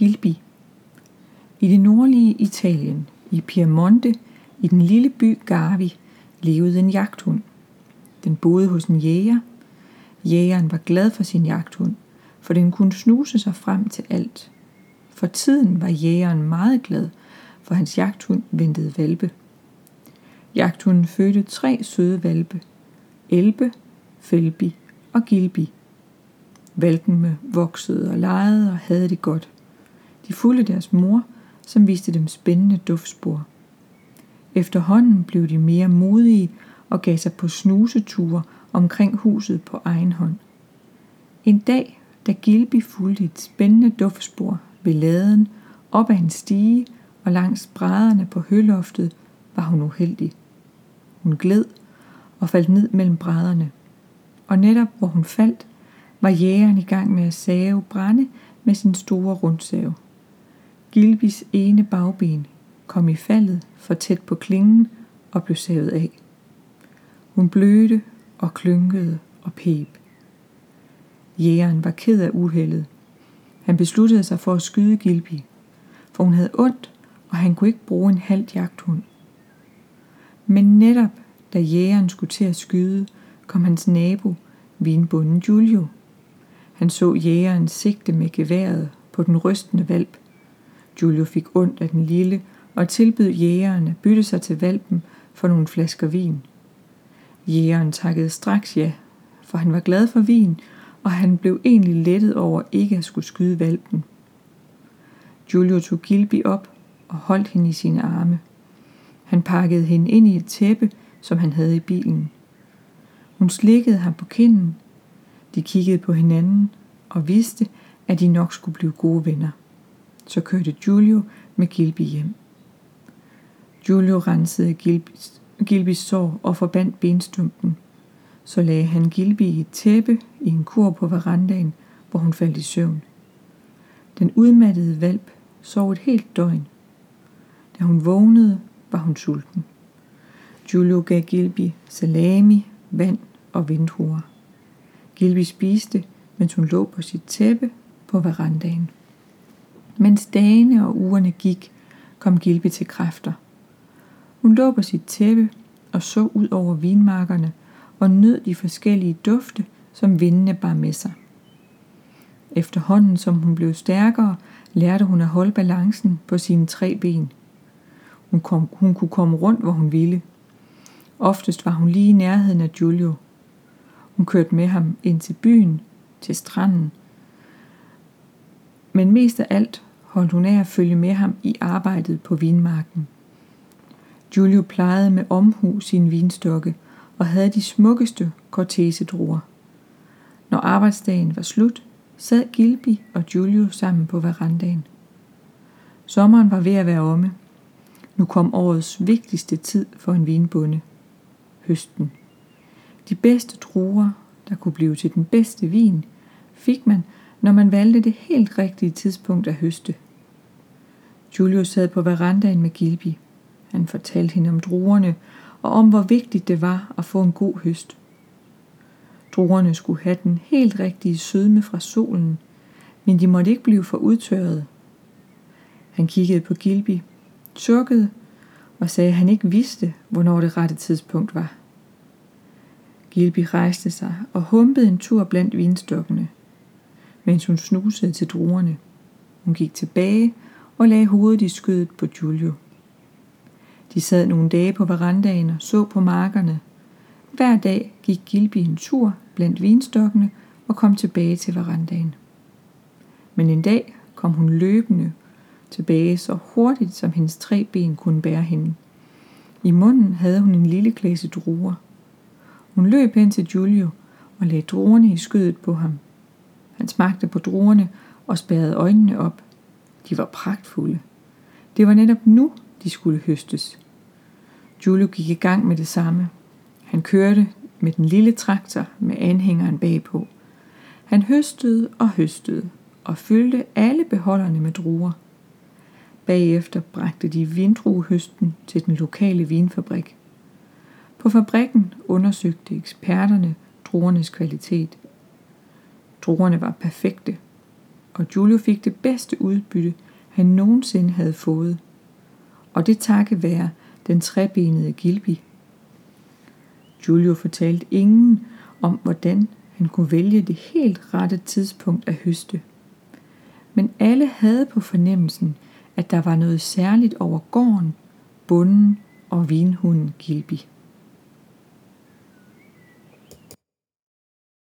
Gilbi. I det nordlige Italien, i Piemonte, i den lille by Garvi, levede en jagthund. Den boede hos en jæger. Jægeren var glad for sin jagthund, for den kunne snuse sig frem til alt. For tiden var jægeren meget glad, for hans jagthund ventede valpe. Jagthunden fødte tre søde valpe. Elbe, Felbi og Gilbi. Valpene voksede og legede og havde det godt. De fulgte deres mor, som viste dem spændende duftspor. Efterhånden blev de mere modige og gav sig på snuseture omkring huset på egen hånd. En dag, da Gilby fulgte et spændende duftspor ved laden, op ad en stige og langs brædderne på høloftet, var hun uheldig. Hun gled og faldt ned mellem brædderne. Og netop hvor hun faldt, var jægeren i gang med at save brænde med sin store rundsave. Gilbis ene bagben kom i faldet for tæt på klingen og blev savet af. Hun blødte og klynkede og pep. Jægeren var ked af uheldet. Han besluttede sig for at skyde Gilby, for hun havde ondt, og han kunne ikke bruge en halv jagthund. Men netop da jægeren skulle til at skyde, kom hans nabo, vinbunden Julio. Han så jægeren sigte med geværet på den rystende valp. Julio fik ondt af den lille og tilbød jægeren at bytte sig til valpen for nogle flasker vin. Jægeren takkede straks ja, for han var glad for vin, og han blev egentlig lettet over ikke at skulle skyde valpen. Julio tog Gilby op og holdt hende i sine arme. Han pakkede hende ind i et tæppe, som han havde i bilen. Hun slikkede ham på kinden. De kiggede på hinanden og vidste, at de nok skulle blive gode venner. Så kørte Giulio med Gilby hjem. Giulio rensede Gilbys, Gilbys sår og forbandt benstumpen. Så lagde han Gilby i et tæppe i en kur på verandaen, hvor hun faldt i søvn. Den udmattede valp sov et helt døgn. Da hun vågnede, var hun sulten. Giulio gav Gilby salami, vand og vindruer. Gilby spiste, mens hun lå på sit tæppe på verandaen. Mens dagene og ugerne gik, kom Gilbe til kræfter. Hun lå på sit tæppe og så ud over vinmarkerne og nød de forskellige dufte, som vindene bar med sig. Efterhånden som hun blev stærkere, lærte hun at holde balancen på sine tre ben. Hun, kom, hun kunne komme rundt, hvor hun ville. Oftest var hun lige i nærheden af Giulio. Hun kørte med ham ind til byen, til stranden. Men mest af alt holdt hun af at følge med ham i arbejdet på vinmarken. Giulio plejede med omhu sin vinstokke og havde de smukkeste cortese-druer. Når arbejdsdagen var slut, sad Gilby og Giulio sammen på verandaen. Sommeren var ved at være omme. Nu kom årets vigtigste tid for en vinbonde. Høsten. De bedste druer, der kunne blive til den bedste vin, fik man, når man valgte det helt rigtige tidspunkt at høste. Julius sad på verandaen med Gilby. Han fortalte hende om druerne og om hvor vigtigt det var at få en god høst. Druerne skulle have den helt rigtige sødme fra solen, men de måtte ikke blive for udtørret. Han kiggede på Gilby, sukkede og sagde, at han ikke vidste, hvornår det rette tidspunkt var. Gilby rejste sig og humpede en tur blandt vinstokkene, mens hun snusede til druerne. Hun gik tilbage og lagde hovedet i skødet på Giulio. De sad nogle dage på verandaen og så på markerne. Hver dag gik Gilby en tur blandt vinstokkene og kom tilbage til verandaen. Men en dag kom hun løbende tilbage så hurtigt, som hendes tre ben kunne bære hende. I munden havde hun en lille klasse druer. Hun løb hen til Giulio og lagde druerne i skødet på ham. Han smagte på druerne og spærrede øjnene op. De var pragtfulde. Det var netop nu, de skulle høstes. Julio gik i gang med det samme. Han kørte med den lille traktor med anhængeren bagpå. Han høstede og høstede og fyldte alle beholderne med druer. Bagefter bragte de vindruehøsten til den lokale vinfabrik. På fabrikken undersøgte eksperterne druernes kvalitet. Druerne var perfekte. og Giulio fik det bedste udbytte, han nogensinde havde fået. Og det takke være den trebenede Gilby. Giulio fortalte ingen om, hvordan han kunne vælge det helt rette tidspunkt at høste. Men alle havde på fornemmelsen, at der var noget særligt over gården, bunden og vinhunden Gilby.